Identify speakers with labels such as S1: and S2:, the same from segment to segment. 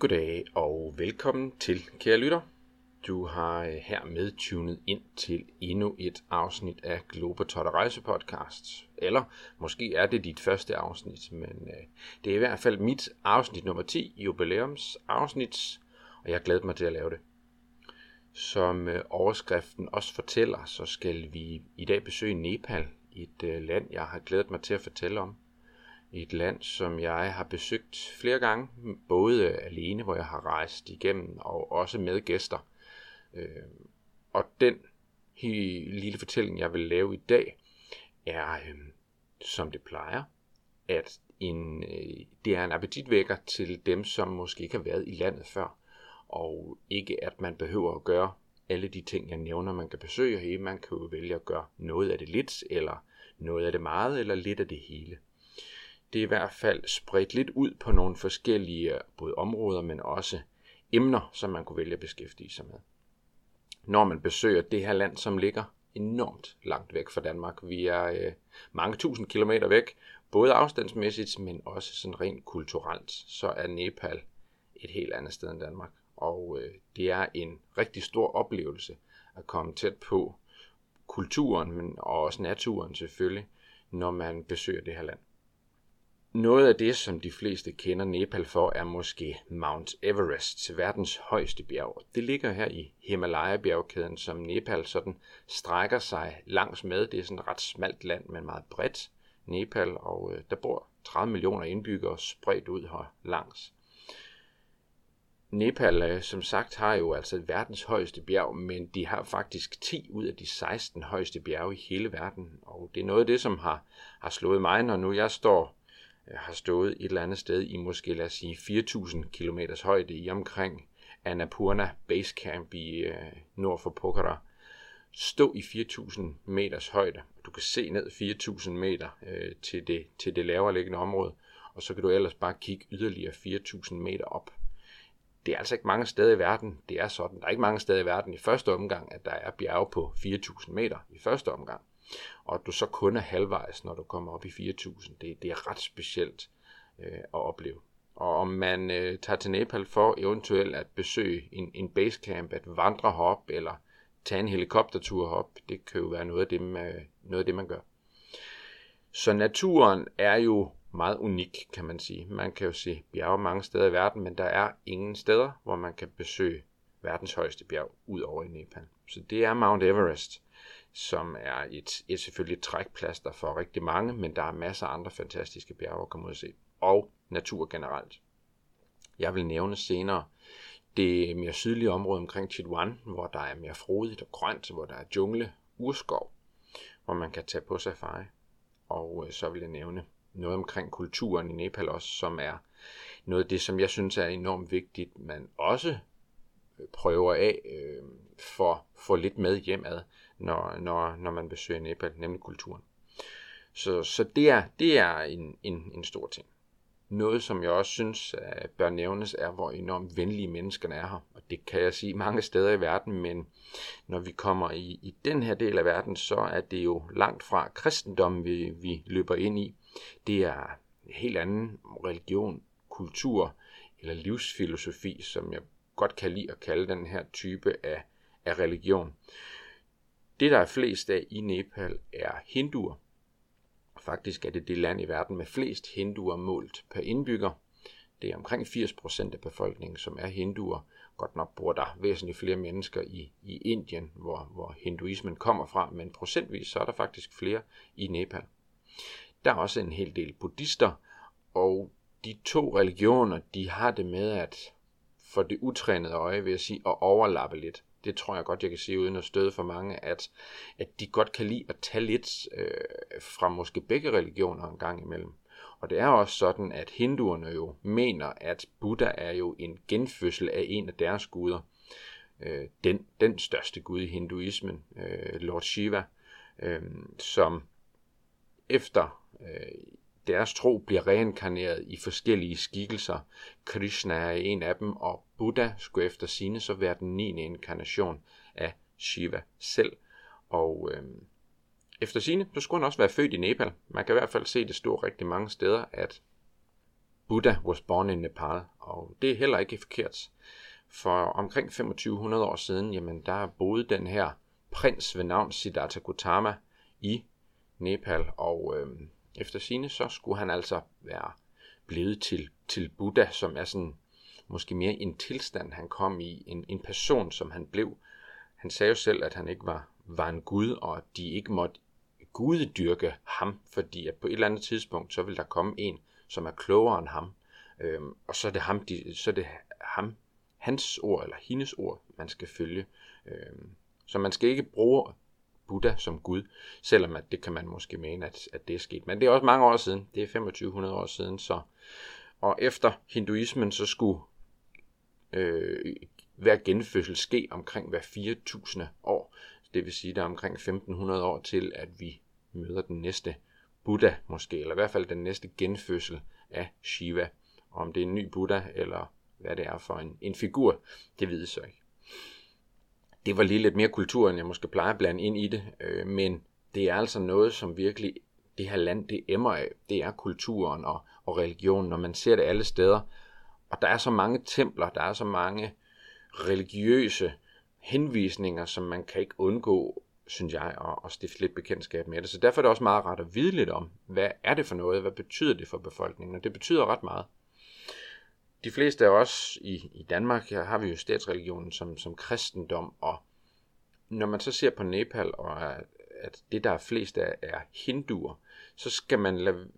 S1: Goddag og velkommen til, kære lytter. Du har øh, hermed tunet ind til endnu et afsnit af Globetrotter Rejsepodcast. Eller måske er det dit første afsnit, men øh, det er i hvert fald mit afsnit nummer 10, jubilæumsafsnit, og jeg glæder mig til at lave det. Som øh, overskriften også fortæller, så skal vi i dag besøge Nepal, et øh, land, jeg har glædet mig til at fortælle om et land, som jeg har besøgt flere gange, både alene, hvor jeg har rejst igennem, og også med gæster. Øh, og den lille fortælling, jeg vil lave i dag, er, øh, som det plejer, at en, øh, det er en appetitvækker til dem, som måske ikke har været i landet før, og ikke at man behøver at gøre alle de ting, jeg nævner, man kan besøge her. Man kan jo vælge at gøre noget af det lidt, eller noget af det meget, eller lidt af det hele det er i hvert fald spredt lidt ud på nogle forskellige øh, både områder, men også emner, som man kunne vælge at beskæftige sig med. Når man besøger det her land, som ligger enormt langt væk fra Danmark. Vi er øh, mange tusind kilometer væk, både afstandsmæssigt, men også sådan rent kulturelt, så er Nepal et helt andet sted end Danmark. Og øh, det er en rigtig stor oplevelse at komme tæt på kulturen, men også naturen selvfølgelig, når man besøger det her land. Noget af det, som de fleste kender Nepal for, er måske Mount Everest, verdens højeste bjerg. Det ligger her i Himalaya-bjergkæden, som Nepal sådan strækker sig langs med. Det er sådan et ret smalt land, men meget bredt. Nepal, og øh, der bor 30 millioner indbyggere spredt ud her langs. Nepal, øh, som sagt, har jo altså verdens højeste bjerg, men de har faktisk 10 ud af de 16 højeste bjerge i hele verden. Og det er noget af det, som har, har slået mig, når nu jeg står Øh, har stået et eller andet sted i måske, lad os sige, 4.000 km højde i omkring Annapurna Base Camp i øh, nord for Pokhara. Stå i 4.000 meters højde. Du kan se ned 4.000 meter øh, til, det, til det lavere liggende område, og så kan du ellers bare kigge yderligere 4.000 meter op. Det er altså ikke mange steder i verden, det er sådan. Der er ikke mange steder i verden i første omgang, at der er bjerge på 4.000 meter i første omgang og at du så kun er halvvejs, når du kommer op i 4.000, det, det er ret specielt øh, at opleve. Og om man øh, tager til Nepal for eventuelt at besøge en, en basecamp, at vandre herop, eller tage en helikoptertur herop, det kan jo være noget af det, man, noget af det, man gør. Så naturen er jo meget unik, kan man sige. Man kan jo se bjerge mange steder i verden, men der er ingen steder, hvor man kan besøge verdens højeste bjerg ud over i Nepal. Så det er Mount Everest som er et, et selvfølgelig et trækplaster for rigtig mange, men der er masser af andre fantastiske bjerge at komme ud og se. Og natur generelt. Jeg vil nævne senere det mere sydlige område omkring Chitwan, hvor der er mere frodigt og grønt, hvor der er jungle, urskov, hvor man kan tage på safari. Og øh, så vil jeg nævne noget omkring kulturen i Nepal også, som er noget af det, som jeg synes er enormt vigtigt, man også øh, prøver af øh, for få lidt med hjemad når, når, når man besøger Nepal, nemlig kulturen. Så, så det er, det er en, en, en stor ting. Noget, som jeg også synes øh, bør nævnes, er, hvor enormt venlige menneskerne er her. Og det kan jeg sige mange steder i verden, men når vi kommer i, i den her del af verden, så er det jo langt fra kristendommen, vi, vi løber ind i. Det er en helt anden religion, kultur eller livsfilosofi, som jeg godt kan lide at kalde den her type af, af religion. Det, der er flest af i Nepal, er hinduer. Faktisk er det det land i verden med flest hinduer målt per indbygger. Det er omkring 80% af befolkningen, som er hinduer. Godt nok bor der væsentligt flere mennesker i, i Indien, hvor, hvor hinduismen kommer fra, men procentvis så er der faktisk flere i Nepal. Der er også en hel del buddhister, og de to religioner, de har det med at for det utrænede øje, vil jeg sige, at overlappe lidt det tror jeg godt, jeg kan sige uden at støde for mange, at, at de godt kan lide at tage lidt øh, fra måske begge religioner en gang imellem. Og det er også sådan, at hinduerne jo mener, at Buddha er jo en genfødsel af en af deres guder. Øh, den, den største gud i hinduismen, øh, Lord Shiva, øh, som efter øh, deres tro bliver reinkarneret i forskellige skikkelser. Krishna er en af dem, og Buddha skulle efter sine så være den 9. inkarnation af Shiva selv. Og øh, efter sine, så skulle han også være født i Nepal. Man kan i hvert fald se, det står rigtig mange steder, at Buddha was born in Nepal, og det er heller ikke forkert. For omkring 2500 år siden, jamen der boede den her prins ved navn Siddhartha Gautama i Nepal, og øh, efter sine så skulle han altså være blevet til, til Buddha, som er sådan måske mere en tilstand, han kom i, en, en person, som han blev. Han sagde jo selv, at han ikke var, var en gud, og at de ikke måtte guddyrke ham, fordi at på et eller andet tidspunkt, så vil der komme en, som er klogere end ham, øhm, og så er det ham, de, så er det ham, hans ord eller hendes ord, man skal følge. Øhm, så man skal ikke bruge Buddha som Gud, selvom at det kan man måske mene, at, at det er sket. Men det er også mange år siden, det er 2500 år siden, så og efter hinduismen så skulle øh, hver genfødsel ske omkring hver 4000 år. Det vil sige, der er omkring 1500 år til, at vi møder den næste Buddha måske, eller i hvert fald den næste genfødsel af Shiva. Og om det er en ny Buddha, eller hvad det er for en, en figur, det ved jeg så ikke. Det var lige lidt mere kultur, end jeg måske plejer at blande ind i det, øh, men det er altså noget, som virkelig det her land, det emmer af. Det er kulturen og, og religionen, når man ser det alle steder. Og der er så mange templer, der er så mange religiøse henvisninger, som man kan ikke undgå, synes jeg, at, at stifte lidt bekendtskab med det. Så derfor er det også meget rart at vide lidt om, hvad er det for noget, hvad betyder det for befolkningen, og det betyder ret meget. De fleste af os i, i Danmark, her har vi jo statsreligionen som, som kristendom, og når man så ser på Nepal, og at, at det der er flest af er hinduer, så skal man lade,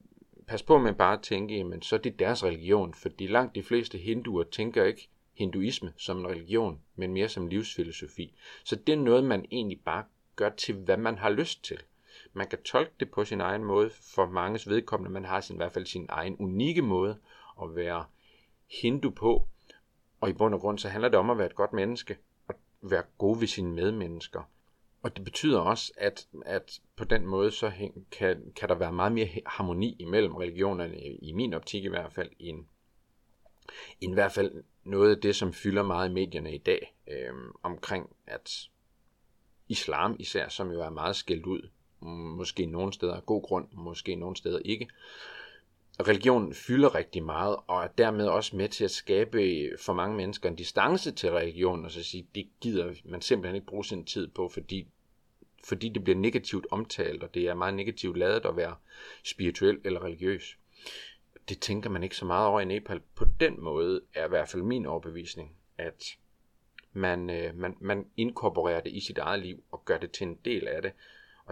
S1: passe på med bare at tænke, men så er det deres religion, fordi langt de fleste hinduer tænker ikke hinduisme som en religion, men mere som livsfilosofi. Så det er noget, man egentlig bare gør til, hvad man har lyst til. Man kan tolke det på sin egen måde, for manges vedkommende, man har sin, i hvert fald sin egen unikke måde at være hindu på. Og i bund og grund, så handler det om at være et godt menneske, og være god ved sine medmennesker. Og det betyder også, at, at på den måde, så kan, kan der være meget mere harmoni imellem religionerne, i min optik i hvert fald, end, end i hvert fald noget af det, som fylder meget i medierne i dag, øh, omkring at islam især, som jo er meget skældt ud, måske nogle steder af god grund, måske nogle steder ikke. Religion fylder rigtig meget, og er dermed også med til at skabe for mange mennesker en distance til religion, og så sige, det gider man simpelthen ikke bruge sin tid på, fordi, fordi det bliver negativt omtalt, og det er meget negativt lavet at være spirituel eller religiøs. Det tænker man ikke så meget over i Nepal. På den måde er i hvert fald min overbevisning, at man, øh, man, man inkorporerer det i sit eget liv og gør det til en del af det.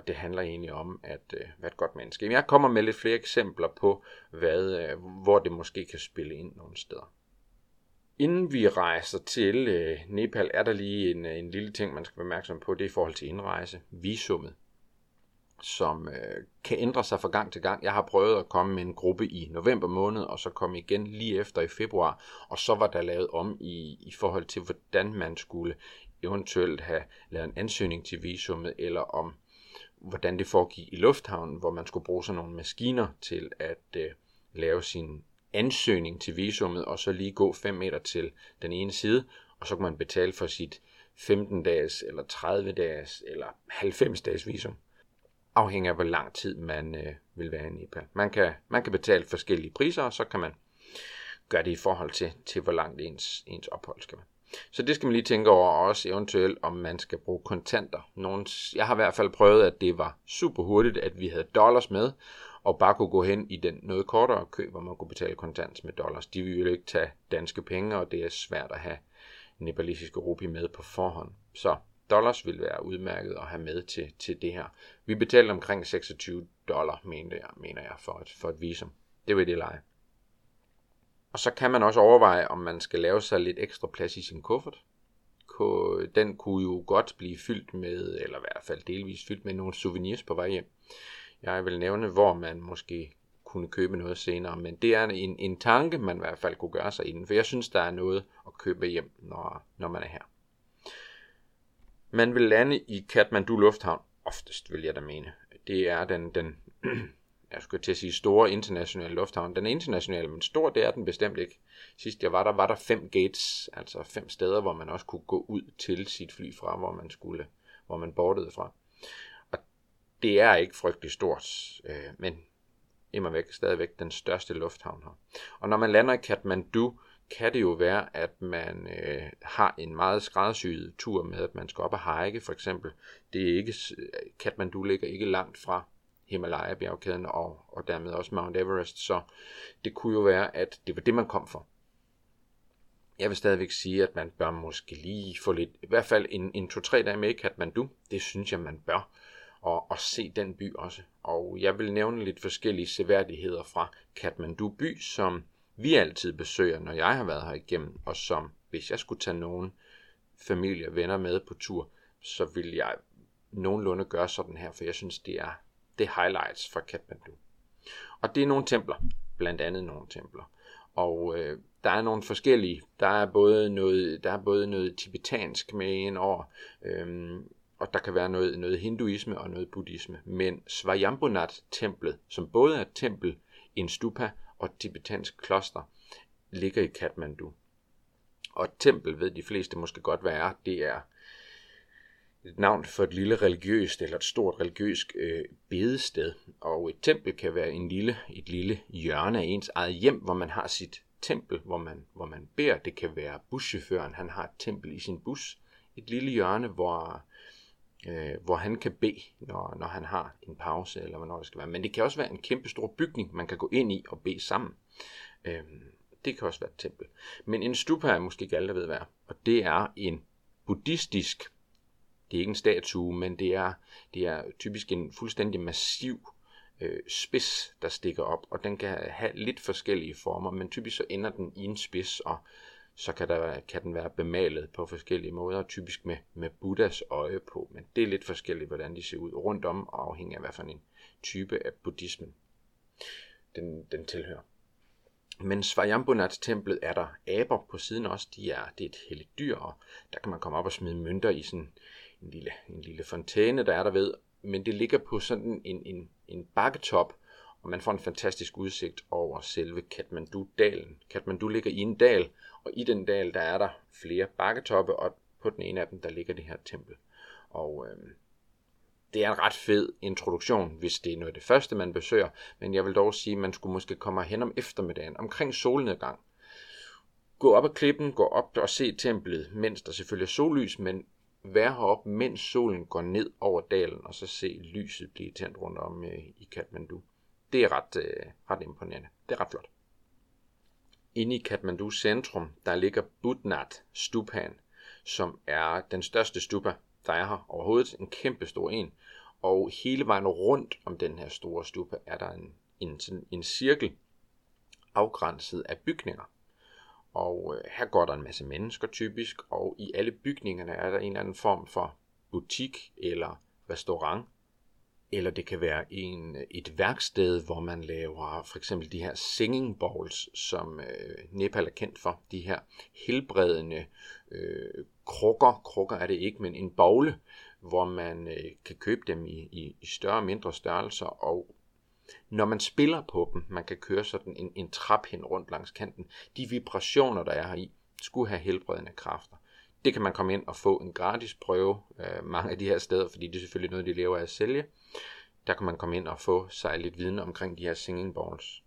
S1: Og det handler egentlig om at øh, være et godt menneske. Jeg kommer med lidt flere eksempler på, hvad, øh, hvor det måske kan spille ind nogle steder. Inden vi rejser til øh, Nepal, er der lige en, øh, en lille ting, man skal være opmærksom på. Det er i forhold til indrejse. Visummet som øh, kan ændre sig fra gang til gang. Jeg har prøvet at komme med en gruppe i november måned, og så kom igen lige efter i februar, og så var der lavet om i, i forhold til, hvordan man skulle eventuelt have lavet en ansøgning til visummet, eller om hvordan det foregik i lufthavnen, hvor man skulle bruge sådan nogle maskiner til at øh, lave sin ansøgning til visummet, og så lige gå 5 meter til den ene side, og så kunne man betale for sit 15 dages, eller 30 dages, eller 90 dages visum afhængig af hvor lang tid man øh, vil være i Nepal. Man kan, man kan betale forskellige priser, og så kan man gøre det i forhold til, til hvor langt ens, ens ophold skal være. Så det skal man lige tænke over også eventuelt, om man skal bruge kontanter. Nogle, jeg har i hvert fald prøvet, at det var super hurtigt, at vi havde dollars med, og bare kunne gå hen i den noget kortere kø, hvor man kunne betale kontant med dollars. De vil jo ikke tage danske penge, og det er svært at have nepalesiske rupi med på forhånd. Så dollars vil være udmærket at have med til, til det her. Vi betalte omkring 26 dollar, mener jeg, mener jeg for, et, for et visum. Det vil det lege. Og så kan man også overveje, om man skal lave sig lidt ekstra plads i sin kuffert. Den kunne jo godt blive fyldt med, eller i hvert fald delvis fyldt med nogle souvenirs på vej hjem. Jeg vil nævne, hvor man måske kunne købe noget senere, men det er en, en tanke, man i hvert fald kunne gøre sig inden, for jeg synes, der er noget at købe hjem, når, når man er her. Man vil lande i Kathmandu Lufthavn, oftest vil jeg da mene. Det er den, den jeg skulle til at sige store internationale lufthavn. Den er international, men stor det er den bestemt ikke. Sidst jeg var der, var der fem gates, altså fem steder, hvor man også kunne gå ud til sit fly fra, hvor man skulle, hvor man bordede fra. Og det er ikke frygtelig stort, øh, men immer væk stadigvæk den største lufthavn her. Og når man lander i Kathmandu, kan det jo være, at man øh, har en meget skræddersyet tur med, at man skal op og hike for eksempel. Det er ikke, Kathmandu ligger ikke langt fra Himalaya-bjergkæden og, og dermed også Mount Everest, så det kunne jo være, at det var det, man kom for. Jeg vil stadigvæk sige, at man bør måske lige få lidt, i hvert fald en, en to-tre dage med i Kathmandu. Det synes jeg, man bør. Og, og se den by også. Og jeg vil nævne lidt forskellige seværdigheder fra Kathmandu by, som vi altid besøger, når jeg har været her igennem, og som hvis jeg skulle tage nogen familie og venner med på tur, så vil jeg nogenlunde gøre sådan her, for jeg synes, det er det highlights fra Kathmandu. Og det er nogle templer, blandt andet nogle templer. Og øh, der er nogle forskellige. Der er både noget, der er både noget tibetansk med en år, øhm, og der kan være noget, noget hinduisme og noget buddhisme. Men Svayambunat-templet, som både er et tempel, en stupa og et tibetansk kloster, ligger i Kathmandu. Og et tempel ved de fleste måske godt, hvad er. Det er et navn for et lille religiøst eller et stort religiøst øh, bedested. Og et tempel kan være en lille, et lille hjørne af ens eget hjem, hvor man har sit tempel, hvor man, hvor man beder. Det kan være buschaufføren, han har et tempel i sin bus. Et lille hjørne, hvor, øh, hvor han kan bede, når, når han har en pause, eller hvornår det skal være. Men det kan også være en kæmpe stor bygning, man kan gå ind i og bede sammen. Øh, det kan også være et tempel. Men en stupa er måske ikke alle, der ved hvad Og det er en buddhistisk det er ikke en statue, men det er, det er typisk en fuldstændig massiv øh, spids, der stikker op, og den kan have lidt forskellige former, men typisk så ender den i en spids, og så kan, der, kan den være bemalet på forskellige måder, typisk med, med Buddhas øje på, men det er lidt forskelligt, hvordan de ser ud rundt om, og afhængig af, hvad for en type af buddhismen den, den tilhører. Men Svajambunat-templet er der aber på siden også. De er, det er et helligt dyr, og der kan man komme op og smide mønter i sådan en lille, en lille fontæne, der er der ved. Men det ligger på sådan en, en, en bakketop, og man får en fantastisk udsigt over selve Kathmandu-dalen. Kathmandu ligger i en dal, og i den dal, der er der flere bakketoppe, og på den ene af dem, der ligger det her tempel. Og øh, det er en ret fed introduktion, hvis det er noget af det første, man besøger, men jeg vil dog sige, at man skulle måske komme hen om eftermiddagen, omkring solnedgang. Gå op ad klippen, gå op og se templet, mens der selvfølgelig er sollys, men være heroppe, mens solen går ned over dalen, og så se lyset blive tændt rundt om øh, i Kathmandu. Det er ret, øh, ret imponerende. Det er ret flot. Inde i Kathmandu centrum, der ligger Budnat Stupan, som er den største stupa, der er her overhovedet. En kæmpe stor en. Og hele vejen rundt om den her store stupa er der en, en, en cirkel afgrænset af bygninger. Og øh, her går der en masse mennesker typisk, og i alle bygningerne er der en eller anden form for butik eller restaurant. Eller det kan være en, øh, et værksted, hvor man laver for eksempel de her singing bowls, som øh, Nepal er kendt for. De her helbredende øh, krukker, krukker er det ikke, men en bogle, hvor man øh, kan købe dem i, i, i større og mindre størrelser, og når man spiller på dem, man kan køre sådan en, en trap hen rundt langs kanten, de vibrationer, der er her i, skulle have helbredende kræfter. Det kan man komme ind og få en gratis prøve øh, mange af de her steder, fordi det er selvfølgelig noget, de lever af at sælge. Der kan man komme ind og få sig lidt viden omkring de her singing balls.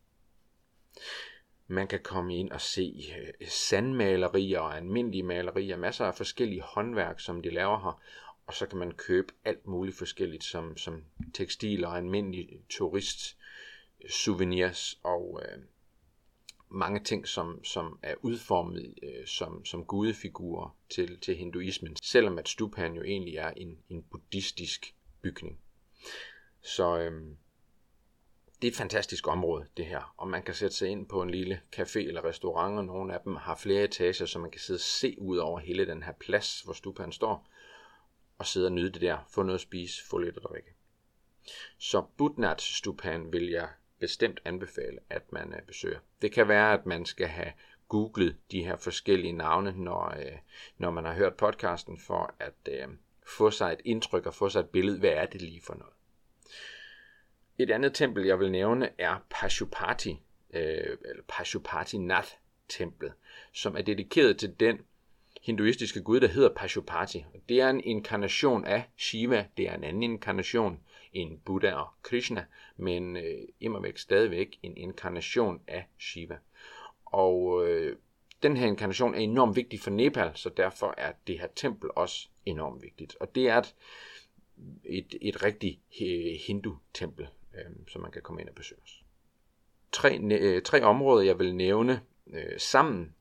S1: Man kan komme ind og se øh, sandmalerier og almindelige malerier, masser af forskellige håndværk, som de laver her, og så kan man købe alt muligt forskelligt, som, som tekstiler og almindelig turist souvenirs og øh, mange ting, som, som er udformet øh, som, som gudefigurer til, til hinduismen, selvom at stupan jo egentlig er en, en buddhistisk bygning. Så øh, det er et fantastisk område, det her. Og man kan sætte sig ind på en lille café eller restaurant, og nogle af dem har flere etager, så man kan sidde og se ud over hele den her plads, hvor stupan står og sidde og nyde det der, få noget at spise, få lidt at drikke. Så Budnat Stupan vil jeg bestemt anbefale, at man øh, besøger. Det kan være, at man skal have googlet de her forskellige navne, når, øh, når man har hørt podcasten, for at øh, få sig et indtryk og få sig et billede, hvad er det lige for noget. Et andet tempel, jeg vil nævne, er Pashupati, øh, eller Pashupati Nath templet, som er dedikeret til den hinduistiske gud, der hedder Pashupati. Det er en inkarnation af Shiva, det er en anden inkarnation, en Buddha og Krishna, men øh, immervæk stadigvæk en inkarnation af Shiva. Og øh, den her inkarnation er enormt vigtig for Nepal, så derfor er det her tempel også enormt vigtigt. Og det er et, et, et rigtigt hindu-tempel, øh, som man kan komme ind og besøge os. Tre, øh, tre områder, jeg vil nævne øh, sammen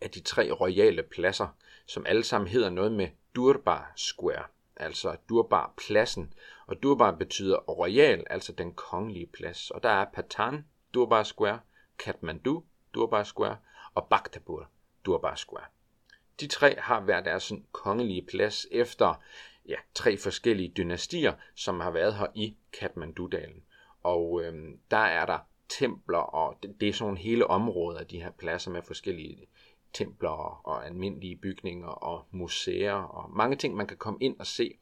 S1: er de tre royale pladser, som alle sammen hedder noget med Durbar Square, altså Durbar pladsen. Og Durbar betyder royal, altså den kongelige plads. Og der er Patan, Durbar Square, Kathmandu, Durbar Square og Bhaktapur, Durbar Square. De tre har hver deres sådan kongelige plads efter ja, tre forskellige dynastier, som har været her i Kathmandu-dalen. Og øhm, der er der templer, og det, det er sådan hele områder af de her pladser med forskellige templer og, almindelige bygninger og museer og mange ting, man kan komme ind og se.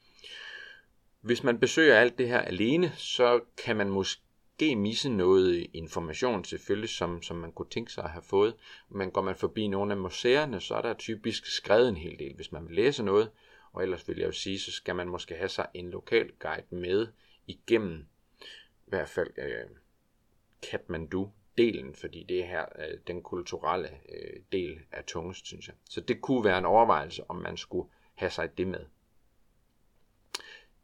S1: Hvis man besøger alt det her alene, så kan man måske misse noget information selvfølgelig, som, som man kunne tænke sig at have fået. Men går man forbi nogle af museerne, så er der typisk skrevet en hel del. Hvis man vil læse noget, og ellers vil jeg jo sige, så skal man måske have sig en lokal guide med igennem i hvert fald øh, Kathmandu delen, fordi det er her øh, den kulturelle øh, del er tungest, synes jeg. Så det kunne være en overvejelse, om man skulle have sig det med.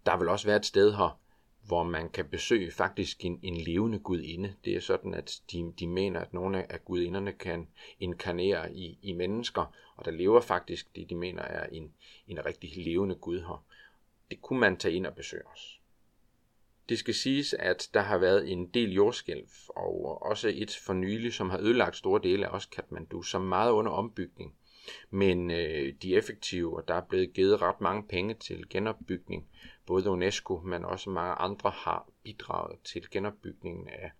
S1: Der vil også være et sted her, hvor man kan besøge faktisk en, en levende gudinde. Det er sådan, at de, de mener, at nogle af gudinderne kan inkarnere i, i mennesker, og der lever faktisk det, de mener er en, en rigtig levende gud her. Det kunne man tage ind og besøge os. Det skal siges, at der har været en del jordskælv, og også et for nylig, som har ødelagt store dele af også Kathmandu, som meget under ombygning. Men øh, de er effektive, og der er blevet givet ret mange penge til genopbygning. Både UNESCO, men også mange andre har bidraget til genopbygningen af,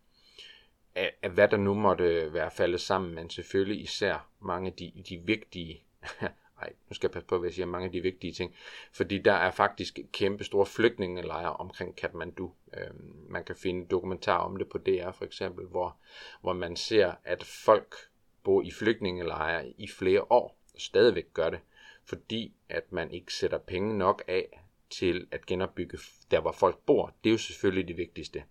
S1: af, af hvad der nu måtte øh, være faldet sammen, men selvfølgelig især mange af de, de vigtige Nej, nu skal jeg passe på, hvad jeg siger mange af de vigtige ting. Fordi der er faktisk kæmpe store flygtningelejre omkring Kathmandu. Øhm, man kan finde dokumentar om det på DR for eksempel, hvor, hvor man ser, at folk bor i flygtningelejre i flere år, og stadigvæk gør det, fordi at man ikke sætter penge nok af til at genopbygge der, hvor folk bor. Det er jo selvfølgelig det vigtigste.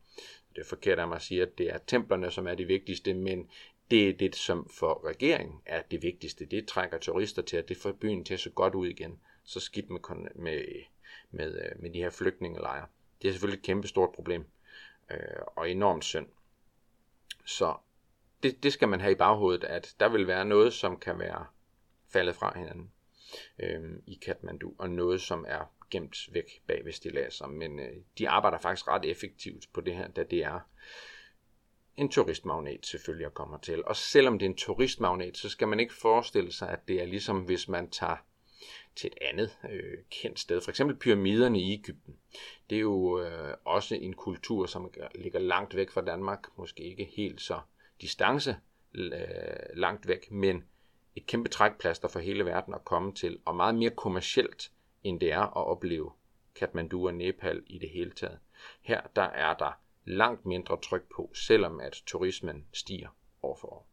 S1: Det er forkert af mig at sige, at det er templerne, som er det vigtigste, men det er det, som for regeringen er det vigtigste. Det trækker turister til, at det får byen til at se godt ud igen. Så skidt med, med, med, øh, med de her flygtningelejre. Det er selvfølgelig et kæmpe stort problem, øh, og enormt synd. Så det, det skal man have i baghovedet, at der vil være noget, som kan være faldet fra hinanden øh, i Kathmandu, og noget, som er gemt væk bag ved stillaser. Men øh, de arbejder faktisk ret effektivt på det her, da det er en turistmagnet selvfølgelig at komme til. Og selvom det er en turistmagnet, så skal man ikke forestille sig, at det er ligesom hvis man tager til et andet øh, kendt sted. For eksempel pyramiderne i Ægypten. Det er jo øh, også en kultur, som ligger langt væk fra Danmark. Måske ikke helt så distance øh, langt væk, men et kæmpe trækplaster for hele verden at komme til, og meget mere kommercielt, end det er at opleve Kathmandu og Nepal i det hele taget. Her der er der langt mindre tryk på, selvom at turismen stiger år for år.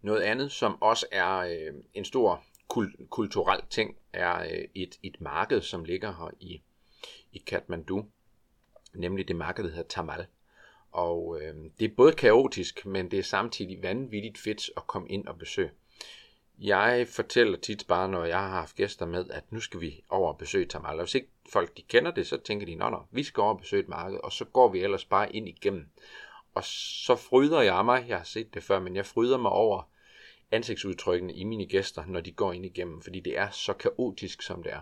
S1: Noget andet, som også er øh, en stor kul- kulturel ting, er øh, et, et marked, som ligger her i, i Kathmandu, nemlig det marked, der hedder Tamal. Og øh, det er både kaotisk, men det er samtidig vanvittigt fedt at komme ind og besøge. Jeg fortæller tit bare, når jeg har haft gæster med, at nu skal vi over og besøge Tamal. Og hvis ikke folk de kender det, så tænker de, nå nå, vi skal over og besøge et marked, og så går vi ellers bare ind igennem. Og så fryder jeg mig, jeg har set det før, men jeg fryder mig over ansigtsudtrykkene i mine gæster, når de går ind igennem, fordi det er så kaotisk, som det er.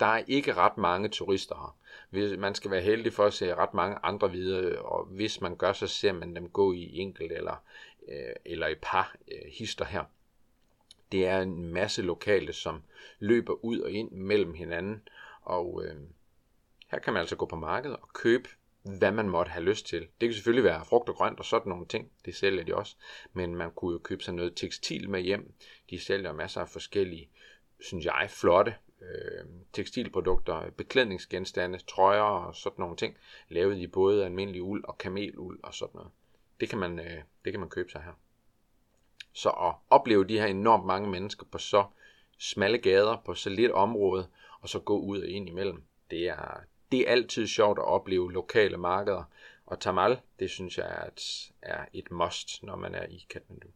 S1: Der er ikke ret mange turister her. Man skal være heldig for at se ret mange andre videre, og hvis man gør, så ser man dem gå i enkelt eller, øh, eller i par øh, hister her. Det er en masse lokale, som løber ud og ind mellem hinanden, og øh, her kan man altså gå på markedet og købe, hvad man måtte have lyst til. Det kan selvfølgelig være frugt og grønt og sådan nogle ting, det sælger de også, men man kunne jo købe sig noget tekstil med hjem. De sælger masser af forskellige, synes jeg, flotte øh, tekstilprodukter, beklædningsgenstande, trøjer og sådan nogle ting, lavet i både almindelig uld og kameluld og sådan noget. Det kan man, øh, det kan man købe sig her. Så at opleve de her enormt mange mennesker på så smalle gader, på så lidt område, og så gå ud og ind imellem, det er, det er altid sjovt at opleve lokale markeder, og Tamal, det synes jeg er et, er et must, når man er i Kathmandu.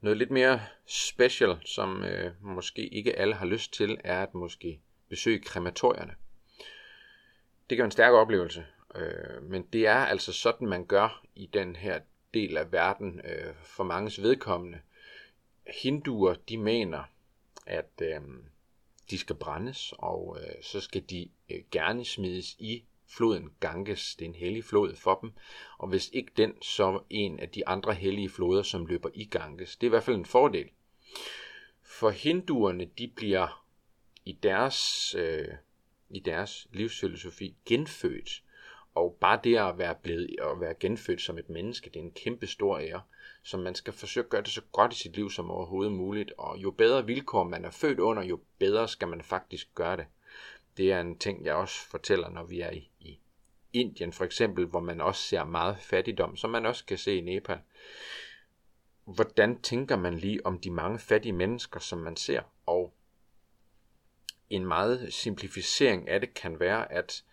S1: Noget lidt mere special, som øh, måske ikke alle har lyst til, er at måske besøge krematorierne. Det kan være en stærk oplevelse, øh, men det er altså sådan, man gør i den her del af verden øh, for manges vedkommende. Hinduer, de mener, at øh, de skal brændes, og øh, så skal de øh, gerne smides i floden Ganges. Det er en hellig flod for dem, og hvis ikke den, så en af de andre hellige floder, som løber i Ganges. Det er i hvert fald en fordel. For hinduerne, de bliver i deres, øh, i deres livsfilosofi genfødt. Og bare det at være blevet at være genfødt som et menneske, det er en kæmpe stor ære. Så man skal forsøge at gøre det så godt i sit liv som overhovedet muligt. Og jo bedre vilkår man er født under, jo bedre skal man faktisk gøre det. Det er en ting, jeg også fortæller, når vi er i, i Indien for eksempel, hvor man også ser meget fattigdom, som man også kan se i Nepal. Hvordan tænker man lige om de mange fattige mennesker, som man ser? Og en meget simplificering af det kan være, at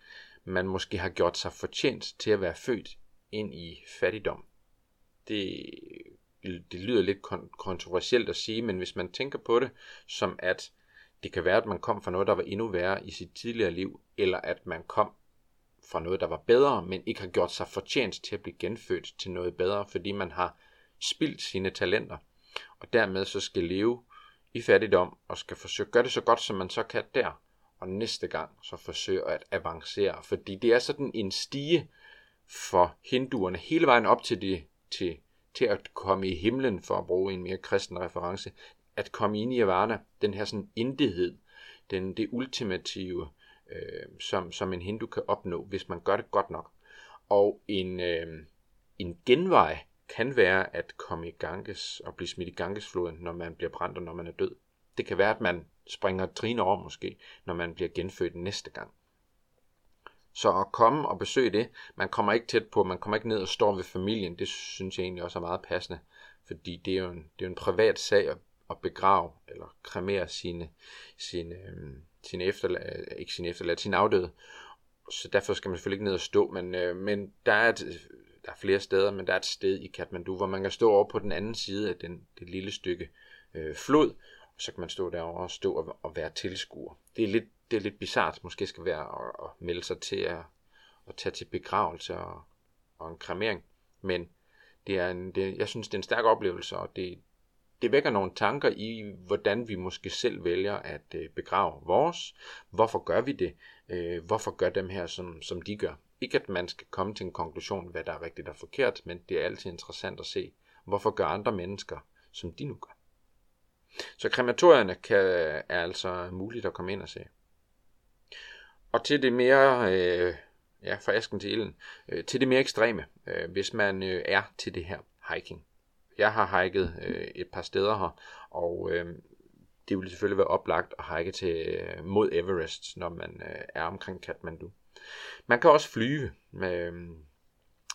S1: man måske har gjort sig fortjent til at være født ind i fattigdom. Det, det lyder lidt kontroversielt at sige, men hvis man tænker på det som at det kan være, at man kom fra noget, der var endnu værre i sit tidligere liv, eller at man kom fra noget, der var bedre, men ikke har gjort sig fortjent til at blive genfødt til noget bedre, fordi man har spildt sine talenter, og dermed så skal leve i fattigdom, og skal forsøge at gøre det så godt, som man så kan der, og næste gang så forsøge at avancere, fordi det er sådan en stige for hinduerne hele vejen op til, det, til, til at komme i himlen, for at bruge en mere kristen reference, at komme ind i Nirvana, den her sådan intethed, den, det ultimative, øh, som, som en hindu kan opnå, hvis man gør det godt nok. Og en, øh, en genvej kan være at komme i Ganges og blive smidt i Gangesfloden, når man bliver brændt og når man er død. Det kan være, at man springer trin over måske, når man bliver genfødt næste gang. Så at komme og besøge det, man kommer ikke tæt på, man kommer ikke ned og står ved familien, det synes jeg egentlig også er meget passende, fordi det er jo en, det er en privat sag at at begrave eller kremere sine, sine, øhm, øh, sine efterladte, ikke sine efterladte, sine afdøde. Så derfor skal man selvfølgelig ikke ned og stå, men, øh, men der, er et, der er flere steder, men der er et sted i Kathmandu, hvor man kan stå over på den anden side af den, det lille stykke øh, flod, så kan man stå derovre og stå og, og være tilskuer. Det er lidt, det er lidt bizart, måske skal være at, at melde sig til at, at tage til begravelse og, og en kremering, men det er en, det, jeg synes, det er en stærk oplevelse, og det, det vækker nogle tanker i, hvordan vi måske selv vælger at øh, begrave vores. Hvorfor gør vi det? Øh, hvorfor gør dem her, som, som de gør? Ikke at man skal komme til en konklusion, hvad der er rigtigt og forkert, men det er altid interessant at se, hvorfor gør andre mennesker, som de nu gør. Så krematorierne kan, er altså muligt at komme ind og se. Og til det mere, øh, ja, fra asken til ilden, øh, til det mere ekstreme, øh, hvis man øh, er til det her hiking. Jeg har hiket øh, et par steder her, og øh, det ville selvfølgelig være oplagt at hike til øh, mod Everest, når man øh, er omkring Kathmandu. Man kan også flyve med øh,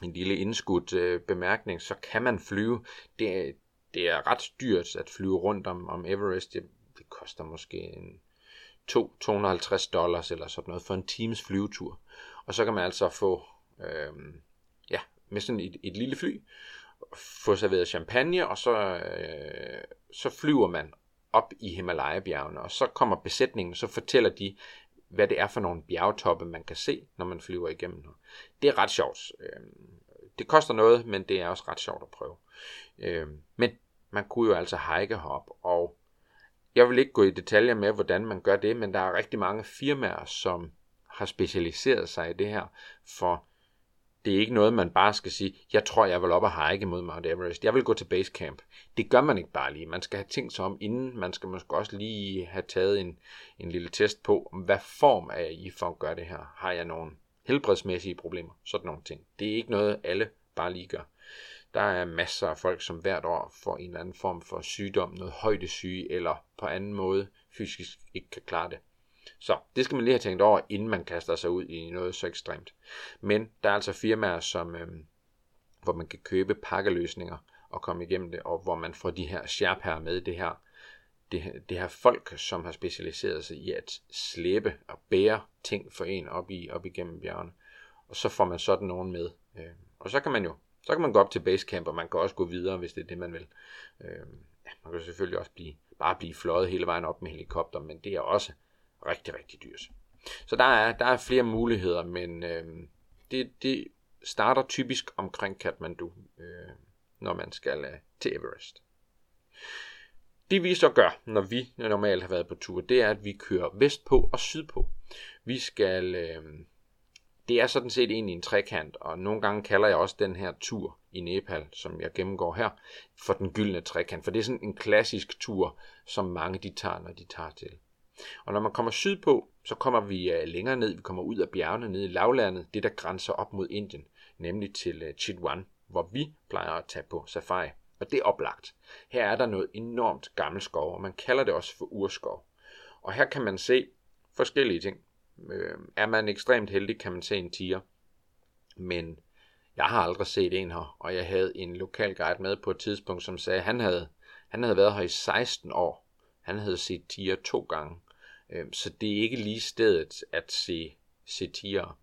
S1: en lille indskudt øh, bemærkning, så kan man flyve. Det, det er ret dyrt at flyve rundt om, om Everest. Det, det koster måske en 2, 250 dollars eller sådan noget for en times flyvetur. Og så kan man altså få, øh, ja, med sådan et, et lille fly, få serveret champagne, og så, øh, så flyver man op i Himalaya-bjergene, og så kommer besætningen, så fortæller de, hvad det er for nogle bjergtoppe, man kan se, når man flyver igennem. Det er ret sjovt. Øhm, det koster noget, men det er også ret sjovt at prøve. Øhm, men man kunne jo altså hike hop, og jeg vil ikke gå i detaljer med, hvordan man gør det, men der er rigtig mange firmaer, som har specialiseret sig i det her, for det er ikke noget, man bare skal sige, jeg tror, jeg vil op og hike mod Mount Everest. Jeg vil gå til base camp. Det gør man ikke bare lige. Man skal have tænkt sig om inden. Man skal måske også lige have taget en, en lille test på, hvad form er jeg i for at gøre det her. Har jeg nogle helbredsmæssige problemer? Sådan nogle ting. Det er ikke noget, alle bare lige gør. Der er masser af folk, som hvert år får en eller anden form for sygdom, noget højdesyge, eller på anden måde fysisk ikke kan klare det. Så det skal man lige have tænkt over, inden man kaster sig ud i noget så ekstremt. Men der er altså firmaer, som, øh, hvor man kan købe pakkeløsninger og komme igennem det, og hvor man får de her sherpaer med det her. det, det her folk, som har specialiseret sig i at slæbe og bære ting for en op, i, op igennem bjergene. Og så får man sådan nogen med. Øh, og så kan man jo så kan man gå op til basecamp, og man kan også gå videre, hvis det er det, man vil. Øh, ja, man kan selvfølgelig også blive, bare blive fløjet hele vejen op med helikopter, men det er også rigtig, rigtig dyrt. Så der er, der er flere muligheder, men øh, det, det starter typisk omkring Kathmandu, øh, når man skal øh, til Everest. Det vi så gør, når vi normalt har været på tur, det er, at vi kører vestpå og sydpå. Vi skal... Øh, det er sådan set egentlig en trekant, og nogle gange kalder jeg også den her tur i Nepal, som jeg gennemgår her, for den gyldne trekant, for det er sådan en klassisk tur, som mange de tager, når de tager til. Og når man kommer sydpå, så kommer vi øh, længere ned, vi kommer ud af bjergene, ned i lavlandet, det der grænser op mod Indien, nemlig til øh, Chitwan, hvor vi plejer at tage på safari. Og det er oplagt. Her er der noget enormt gammel skov, og man kalder det også for urskov. Og her kan man se forskellige ting. Øh, er man ekstremt heldig, kan man se en tiger. Men jeg har aldrig set en her, og jeg havde en lokal guide med på et tidspunkt, som sagde, at han havde, han havde været her i 16 år. Han havde set tiger to gange. Øh, så det er ikke lige stedet at se, se tiger.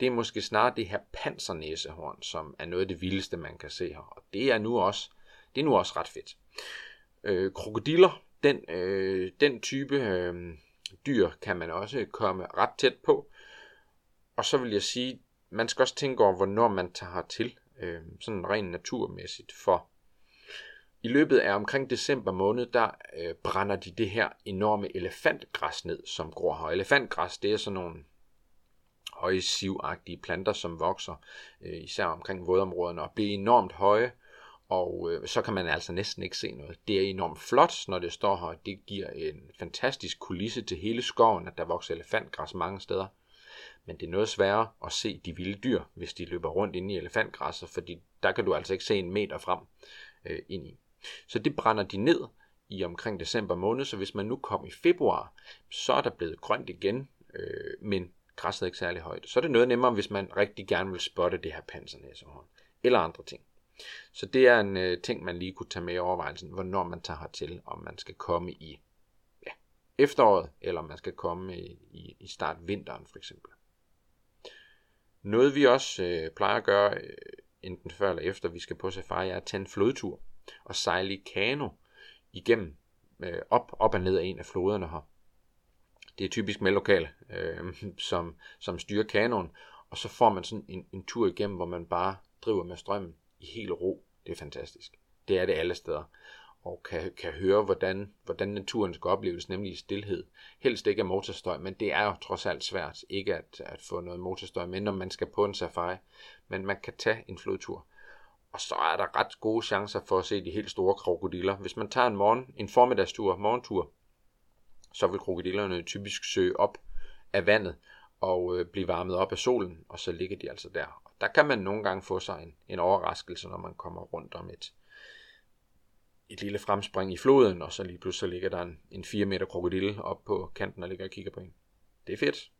S1: Det er måske snarere det her pansernæsehorn, som er noget af det vildeste, man kan se her. Og det er nu også, det er nu også ret fedt. Øh, krokodiller, den, øh, den type øh, dyr kan man også komme ret tæt på. Og så vil jeg sige, man skal også tænke over, hvornår man tager til, øh, sådan rent naturmæssigt, for i løbet af omkring december måned, der øh, brænder de det her enorme elefantgræs ned, som gror her. Elefantgræs, det er sådan nogle høje sivagtige planter, som vokser, øh, især omkring vådområderne, og bliver enormt høje, og øh, så kan man altså næsten ikke se noget. Det er enormt flot, når det står her. Det giver en fantastisk kulisse til hele skoven, at der vokser elefantgræs mange steder. Men det er noget sværere at se de vilde dyr, hvis de løber rundt inde i elefantgræsset, fordi der kan du altså ikke se en meter frem øh, ind i. Så det brænder de ned i omkring december måned, så hvis man nu kom i februar, så er der blevet grønt igen, øh, men græsset er ikke særlig højt. Så er det noget nemmere, hvis man rigtig gerne vil spotte det her pansernæsehorn, eller andre ting. Så det er en øh, ting, man lige kunne tage med i overvejelsen, hvornår man tager hertil, om man skal komme i ja, efteråret, eller om man skal komme i, i, i start vinteren for eksempel. Noget vi også øh, plejer at gøre, øh, enten før eller efter vi skal på safari, er at tage en flodtur og sejle i kano igennem, øh, op, op og ned af en af floderne her. Det er typisk med lokale, øh, som, som styrer kanonen, og så får man sådan en, en tur igennem, hvor man bare driver med strømmen i helt ro. Det er fantastisk. Det er det alle steder. Og kan, kan høre, hvordan, hvordan naturen skal opleves, nemlig i stillhed. Helst ikke af motorstøj, men det er jo trods alt svært ikke at, at få noget motorstøj med, når man skal på en safari. Men man kan tage en flodtur. Og så er der ret gode chancer for at se de helt store krokodiller. Hvis man tager en, morgen, en formiddagstur, morgentur, så vil krokodillerne typisk søge op af vandet og øh, blive varmet op af solen, og så ligger de altså der. Der kan man nogle gange få sig en, en overraskelse, når man kommer rundt om et, et lille fremspring i floden, og så lige pludselig ligger der en, en 4 meter krokodille op på kanten og ligger og kigger på en. Det er fedt.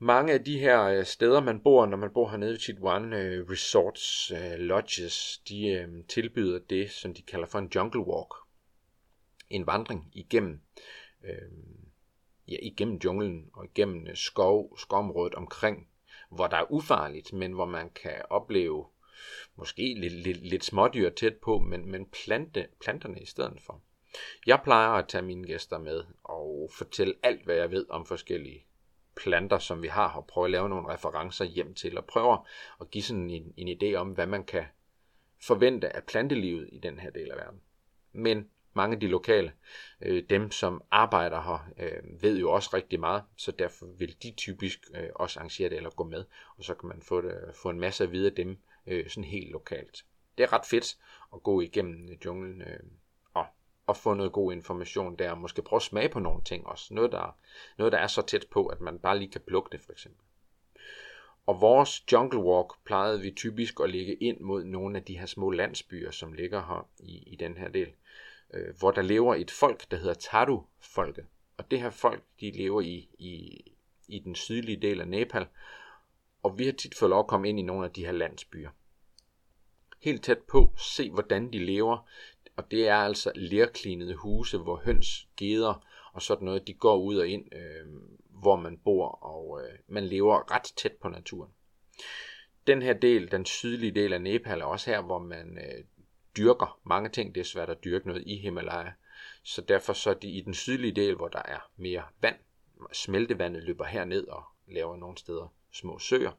S1: Mange af de her øh, steder, man bor, når man bor hernede i Chitwan, øh, resorts, øh, lodges, de øh, tilbyder det, som de kalder for en jungle walk. En vandring igennem, øh, ja, igennem junglen og igennem øh, skov, skovområdet omkring, hvor der er ufarligt, men hvor man kan opleve måske lidt, lidt, lidt smådyr tæt på, men, men plante, planterne i stedet for. Jeg plejer at tage mine gæster med og fortælle alt, hvad jeg ved om forskellige planter, som vi har, og prøve at lave nogle referencer hjem til, og prøve at give sådan en, en idé om, hvad man kan forvente af plantelivet i den her del af verden. Men mange af de lokale, øh, dem som arbejder her, øh, ved jo også rigtig meget, så derfor vil de typisk øh, også arrangere det eller gå med, og så kan man få, det, få en masse at vide af dem øh, sådan helt lokalt. Det er ret fedt at gå igennem junglen øh, og, og få noget god information der, og måske prøve at smage på nogle ting også. Noget der, noget, der er så tæt på, at man bare lige kan plukke det for eksempel. Og vores jungle walk plejede vi typisk at ligge ind mod nogle af de her små landsbyer, som ligger her i, i den her del, øh, hvor der lever et folk, der hedder Taru-folket. Og det her folk, de lever i, i, i den sydlige del af Nepal, og vi har tit fået lov at komme ind i nogle af de her landsbyer. Helt tæt på, se hvordan de lever. Og det er altså lerklinede huse, hvor høns, geder og sådan noget, de går ud og ind, øh, hvor man bor, og øh, man lever ret tæt på naturen. Den her del, den sydlige del af Nepal, er også her, hvor man øh, dyrker mange ting. Det er svært at dyrke noget i Himalaya. Så derfor så er de i den sydlige del, hvor der er mere vand. Smeltevandet løber herned og laver nogle steder små søer.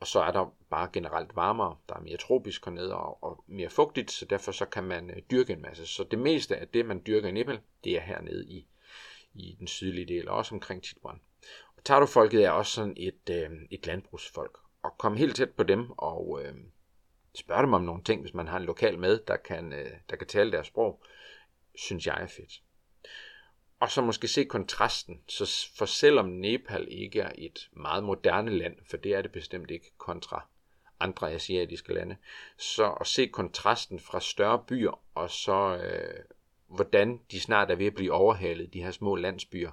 S1: Og så er der bare generelt varmere, der er mere tropisk hernede og, og mere fugtigt, så derfor så kan man øh, dyrke en masse. Så det meste af det, man dyrker i Nepal, det er hernede i, i den sydlige del, og også omkring Chitwan. Og Tartu-folket er også sådan et, øh, et landbrugsfolk. Og kom helt tæt på dem og øh, spørge dem om nogle ting, hvis man har en lokal med, der kan, øh, der kan tale deres sprog, synes jeg er fedt. Og så måske se kontrasten, så for selvom Nepal ikke er et meget moderne land, for det er det bestemt ikke kontra andre asiatiske lande, så at se kontrasten fra større byer, og så øh, hvordan de snart er ved at blive overhalet, de her små landsbyer,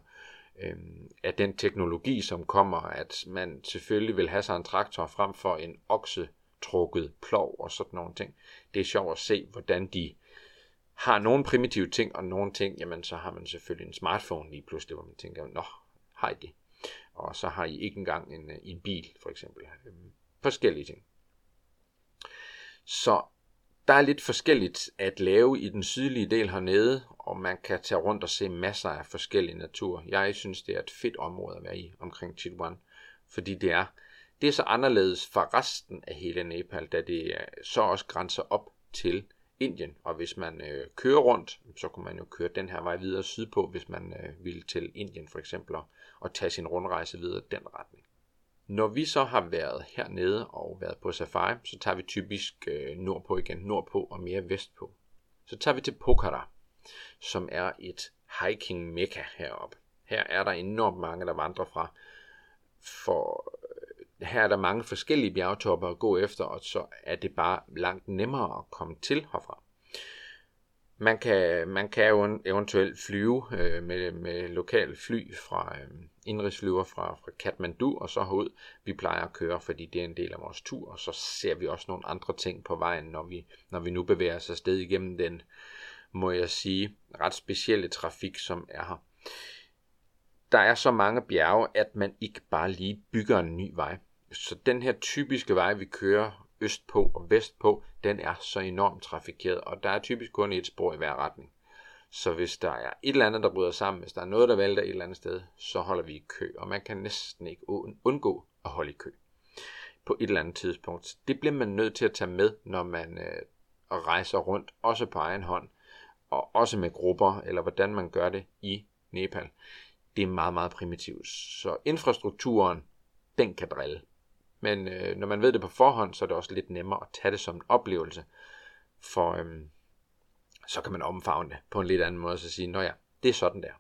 S1: øh, af den teknologi, som kommer, at man selvfølgelig vil have sig en traktor frem for en okse, trukket plov og sådan nogle ting. Det er sjovt at se, hvordan de har nogle primitive ting, og nogle ting, jamen så har man selvfølgelig en smartphone lige pludselig, hvor man tænker, nå, har I det? Og så har I ikke engang en, øh, en bil, for eksempel. Øhm, forskellige ting. Så der er lidt forskelligt at lave i den sydlige del hernede, og man kan tage rundt og se masser af forskellig natur. Jeg synes, det er et fedt område at være i omkring Chitwan, fordi det er, det er så anderledes fra resten af hele Nepal, da det øh, så også grænser op til Indien. Og hvis man øh, kører rundt, så kunne man jo køre den her vej videre sydpå, hvis man øh, ville til Indien for eksempel, og, og tage sin rundrejse videre den retning. Når vi så har været hernede og været på safari, så tager vi typisk øh, nordpå igen, nordpå og mere vestpå. Så tager vi til Pokhara, som er et hiking mekka heroppe. Her er der enormt mange, der vandrer fra, for her er der mange forskellige bjergtopper at gå efter, og så er det bare langt nemmere at komme til herfra. Man kan, man kan jo eventuelt flyve øh, med, med lokal fly fra øh, indrigsflyver fra, fra Kathmandu og så herud. Vi plejer at køre, fordi det er en del af vores tur, og så ser vi også nogle andre ting på vejen, når vi, når vi nu bevæger os afsted igennem den, må jeg sige, ret specielle trafik, som er her. Der er så mange bjerge, at man ikke bare lige bygger en ny vej. Så den her typiske vej, vi kører øst på og vest på, den er så enormt trafikeret, og der er typisk kun et spor i hver retning. Så hvis der er et eller andet, der bryder sammen, hvis der er noget, der vælter et eller andet sted, så holder vi i kø, og man kan næsten ikke undgå at holde i kø på et eller andet tidspunkt. Det bliver man nødt til at tage med, når man øh, rejser rundt, også på egen hånd, og også med grupper, eller hvordan man gør det i Nepal. Det er meget, meget primitivt. Så infrastrukturen, den kan drille. Men øh, når man ved det på forhånd, så er det også lidt nemmere at tage det som en oplevelse. For øhm, så kan man omfavne det på en lidt anden måde, og så sige, nå ja, det er sådan der.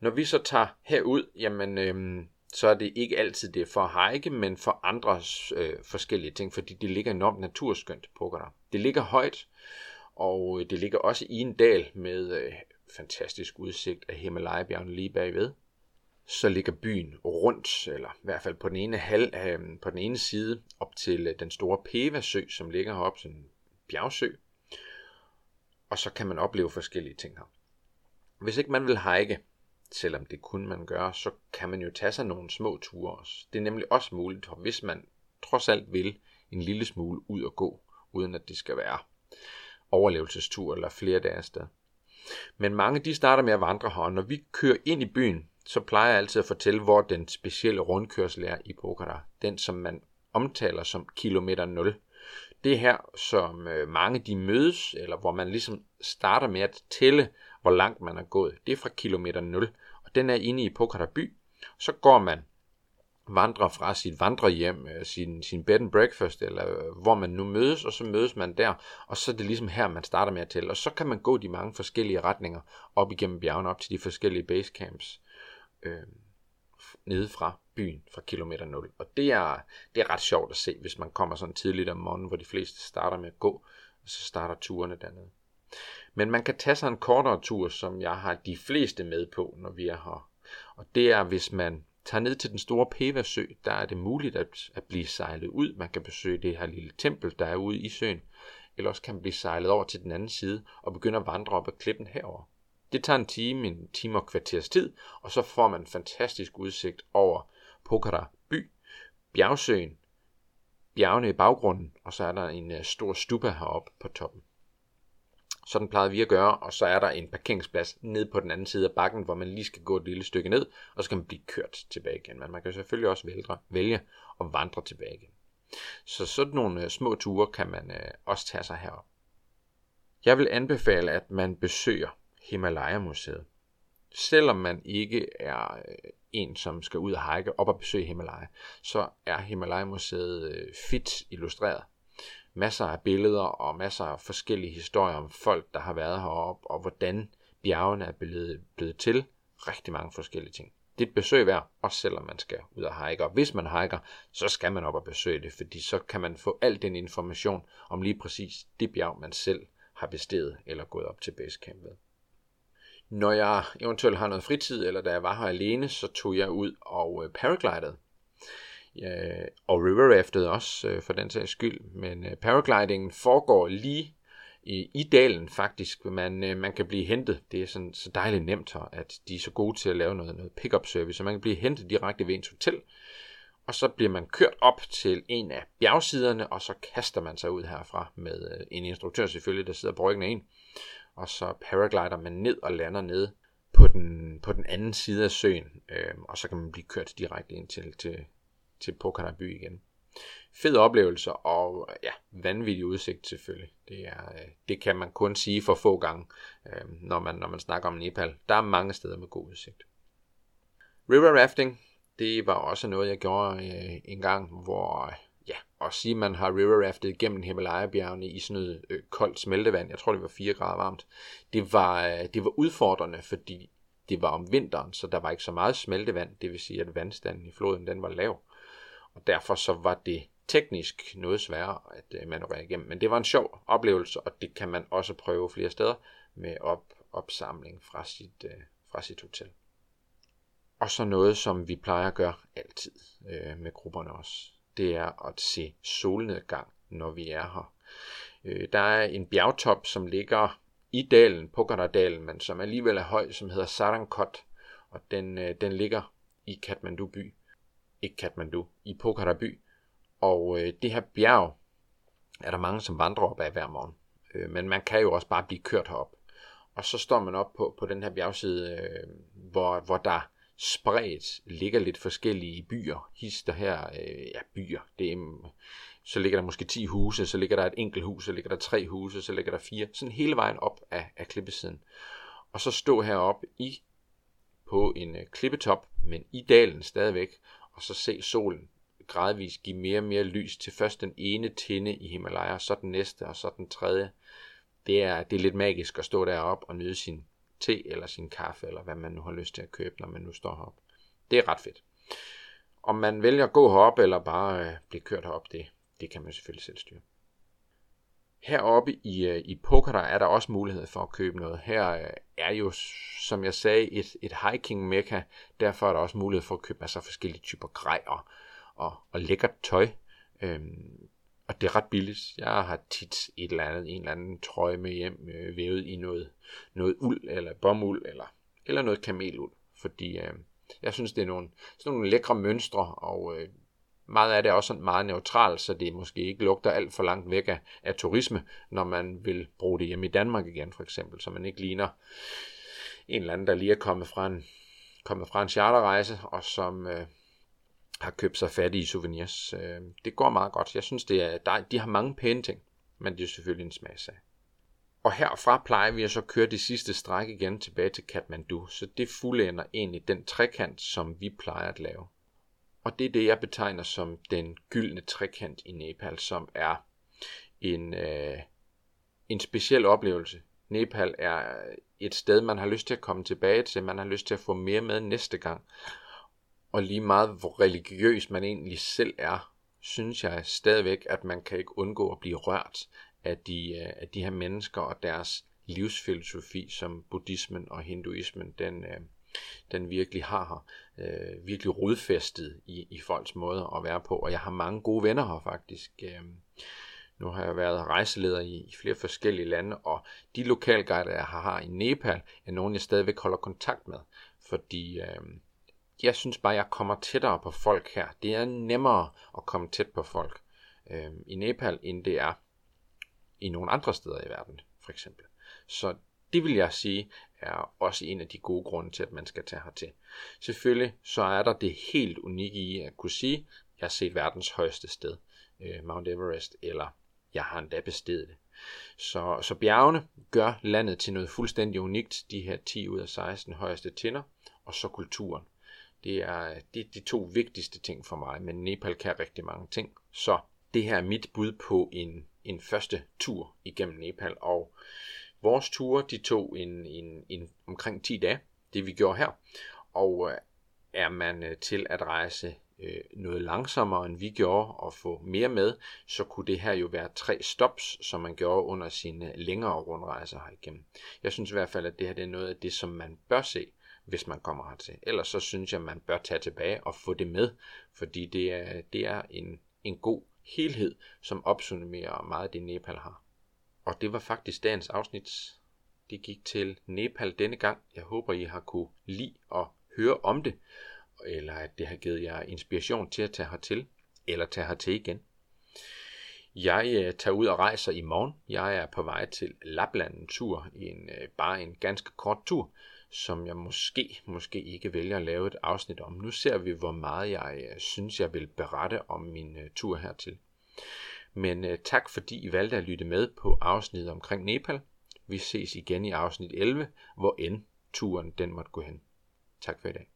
S1: Når vi så tager herud, jamen, øhm, så er det ikke altid det for at hike, men for andre øh, forskellige ting, fordi det ligger enormt naturskønt på der. Det ligger højt, og øh, det ligger også i en dal med øh, fantastisk udsigt af Himalaya-bjergene lige bagved så ligger byen rundt, eller i hvert fald på den ene, hal, øh, på den ene side, op til øh, den store Peva-sø, som ligger heroppe, sådan en bjergsø. Og så kan man opleve forskellige ting her. Hvis ikke man vil hike, selvom det kun man gør, så kan man jo tage sig nogle små ture også. Det er nemlig også muligt, hvis man trods alt vil en lille smule ud og gå, uden at det skal være overlevelsestur eller flere dage afsted. Men mange de starter med at vandre her, og når vi kører ind i byen, så plejer jeg altid at fortælle, hvor den specielle rundkørsel er i Pokhara. Den, som man omtaler som kilometer 0. Det er her, som øh, mange de mødes, eller hvor man ligesom starter med at tælle, hvor langt man er gået. Det er fra kilometer 0, og den er inde i Pokhara by. Så går man vandrer fra sit vandrehjem, øh, sin, sin bed and breakfast, eller øh, hvor man nu mødes, og så mødes man der, og så er det ligesom her, man starter med at tælle. Og så kan man gå de mange forskellige retninger op igennem bjergene, op til de forskellige basecamps øh, nede fra byen, fra kilometer 0. Og det er, det er ret sjovt at se, hvis man kommer sådan tidligt om morgenen, hvor de fleste starter med at gå, og så starter turene dernede. Men man kan tage sig en kortere tur, som jeg har de fleste med på, når vi er her. Og det er, hvis man tager ned til den store Peva-sø, der er det muligt at, at blive sejlet ud. Man kan besøge det her lille tempel, der er ude i søen. eller også kan man blive sejlet over til den anden side og begynde at vandre op ad klippen herover. Det tager en time, en time og kvarters tid, og så får man en fantastisk udsigt over Pokhara by, bjergsøen, bjergene i baggrunden, og så er der en øh, stor stupa heroppe på toppen. Sådan plejede vi at gøre, og så er der en parkeringsplads nede på den anden side af bakken, hvor man lige skal gå et lille stykke ned, og så kan man blive kørt tilbage igen. Men man kan selvfølgelig også vælge, vælge at vandre tilbage igen. Så sådan nogle øh, små ture kan man øh, også tage sig herop. Jeg vil anbefale, at man besøger Himalaya-museet. Selvom man ikke er øh, en, som skal ud og hike op og besøge Himalaya, så er Himalaya-museet øh, fit illustreret. Masser af billeder og masser af forskellige historier om folk, der har været heroppe, og hvordan bjergene er blevet, blevet til. Rigtig mange forskellige ting. Det er et besøg værd, også selvom man skal ud og hike. Og hvis man hiker, så skal man op og besøge det, fordi så kan man få al den information om lige præcis det bjerg, man selv har besteget eller gået op til basecampet. Når jeg eventuelt har noget fritid, eller da jeg var her alene, så tog jeg ud og øh, paraglidede. Ja, og river raftet også, øh, for den sags skyld. Men øh, paraglidingen foregår lige i, i dalen faktisk. Man, øh, man kan blive hentet. Det er sådan, så dejligt nemt her, at de er så gode til at lave noget, noget pick-up service, så man kan blive hentet direkte ved ens hotel. Og så bliver man kørt op til en af bjergsiderne, og så kaster man sig ud herfra med øh, en instruktør selvfølgelig, der sidder på ryggen af en og så paraglider man ned og lander nede på den, på den anden side af søen, øh, og så kan man blive kørt direkte ind til, til, til Pokhara by igen. Fed oplevelse og ja, vanvittig udsigt selvfølgelig. Det, er, øh, det kan man kun sige for få gange, øh, når, man, når man snakker om Nepal. Der er mange steder med god udsigt. River rafting, det var også noget, jeg gjorde øh, en gang, hvor at og sige, at man har river raftet gennem Himalaya-bjergene i sådan noget øh, koldt smeltevand, jeg tror det var 4 grader varmt, det var, øh, det var udfordrende, fordi det var om vinteren, så der var ikke så meget smeltevand, det vil sige, at vandstanden i floden den var lav. Og derfor så var det teknisk noget sværere at øh, manøvrere igennem. Men det var en sjov oplevelse, og det kan man også prøve flere steder med op, opsamling fra sit, øh, fra sit hotel. Og så noget, som vi plejer at gøre altid øh, med grupperne også det er at se solnedgang, når vi er her. Øh, der er en bjergtop, som ligger i dalen, Pokhara-dalen, men som alligevel er høj, som hedder Sarankot, og den, øh, den ligger i Kathmandu by. Ikke Kathmandu, i Pokhara by. Og øh, det her bjerg er der mange, som vandrer op af hver morgen. Øh, men man kan jo også bare blive kørt herop. Og så står man op på, på den her bjergside, øh, hvor, hvor der spredt ligger lidt forskellige byer, hister her, øh, ja byer, det er, mm, så ligger der måske 10 huse, så ligger der et enkelt hus, så ligger der tre huse, så ligger der fire, sådan hele vejen op af, af klippesiden. Og så stå heroppe i, på en øh, klippetop, men i dalen stadigvæk, og så se solen gradvist give mere og mere lys til først den ene tinde i Himalaya, så den næste, og så den tredje. Det er, det er lidt magisk at stå deroppe og nyde sin te eller sin kaffe, eller hvad man nu har lyst til at købe, når man nu står herop. Det er ret fedt. Om man vælger at gå herop, eller bare øh, blive kørt herop, det, det kan man selvfølgelig selv styre. Heroppe i, øh, i Pokhara er der også mulighed for at købe noget. Her øh, er jo, som jeg sagde, et, et hiking mekka. Derfor er der også mulighed for at købe masser af forskellige typer grej og, og, og lækkert tøj. Øhm, og det er ret billigt. Jeg har tit et eller andet, en eller anden trøje med hjem, øh, vævet i noget, noget uld, eller bomuld, eller, eller noget kameluld. Fordi øh, jeg synes, det er nogle, sådan nogle lækre mønstre, og øh, meget af det er også sådan meget neutralt, så det måske ikke lugter alt for langt væk af, af turisme, når man vil bruge det hjemme i Danmark igen, for eksempel, så man ikke ligner en eller anden, der lige er kommet fra en, kommet fra en charterrejse, og som, øh, har købt sig fattige souvenirs. Øh, det går meget godt. Jeg synes, det er, der, de har mange pæne ting, men det er selvfølgelig en smagsag. Og herfra plejer vi at så køre det sidste stræk igen tilbage til Kathmandu, så det fuldender egentlig den trekant, som vi plejer at lave. Og det er det, jeg betegner som den gyldne trekant i Nepal, som er en, øh, en speciel oplevelse. Nepal er et sted, man har lyst til at komme tilbage til, man har lyst til at få mere med næste gang. Og lige meget hvor religiøs man egentlig selv er, synes jeg stadigvæk, at man kan ikke undgå at blive rørt af de, øh, af de her mennesker og deres livsfilosofi, som buddhismen og hinduismen, den, øh, den virkelig har her, øh, virkelig rodfæstet i, i folks måde at være på. Og jeg har mange gode venner her faktisk. Øh, nu har jeg været rejseleder i, i flere forskellige lande, og de lokalguider, jeg har, har i Nepal, er nogen, jeg stadigvæk holder kontakt med. Fordi øh, jeg synes bare, jeg kommer tættere på folk her. Det er nemmere at komme tæt på folk øh, i Nepal, end det er i nogle andre steder i verden, for eksempel. Så det vil jeg sige er også en af de gode grunde til, at man skal tage hertil. Selvfølgelig så er der det helt unikke i at kunne sige, at jeg har set verdens højeste sted, øh, Mount Everest, eller jeg har endda bestedet det. Så, så bjergene gør landet til noget fuldstændig unikt, de her 10 ud af 16 højeste tinder, og så kulturen. Det er, det er de to vigtigste ting for mig, men Nepal kan rigtig mange ting. Så det her er mit bud på en, en første tur igennem Nepal, og vores ture, de tog en, en, en omkring 10 dage, det vi gjorde her, og øh, er man øh, til at rejse øh, noget langsommere, end vi gjorde, og få mere med, så kunne det her jo være tre stops, som man gjorde under sine øh, længere rundrejser her igennem. Jeg synes i hvert fald, at det her det er noget af det, som man bør se, hvis man kommer hertil. Ellers så synes jeg, at man bør tage tilbage og få det med, fordi det er, det er en, en god helhed, som opsummerer meget af det Nepal har. Og det var faktisk dagens afsnit. Det gik til Nepal denne gang. Jeg håber, I har kunne lide at høre om det eller at det har givet jer inspiration til at tage hertil, eller tage hertil igen. Jeg øh, tager ud og rejser i morgen. Jeg er på vej til Lapland en tur, en, bare en ganske kort tur, som jeg måske, måske ikke vælger at lave et afsnit om. Nu ser vi, hvor meget jeg øh, synes, jeg vil berette om min øh, tur hertil. Men øh, tak fordi I valgte at lytte med på afsnittet omkring Nepal. Vi ses igen i afsnit 11, hvor end turen den måtte gå hen. Tak for i dag.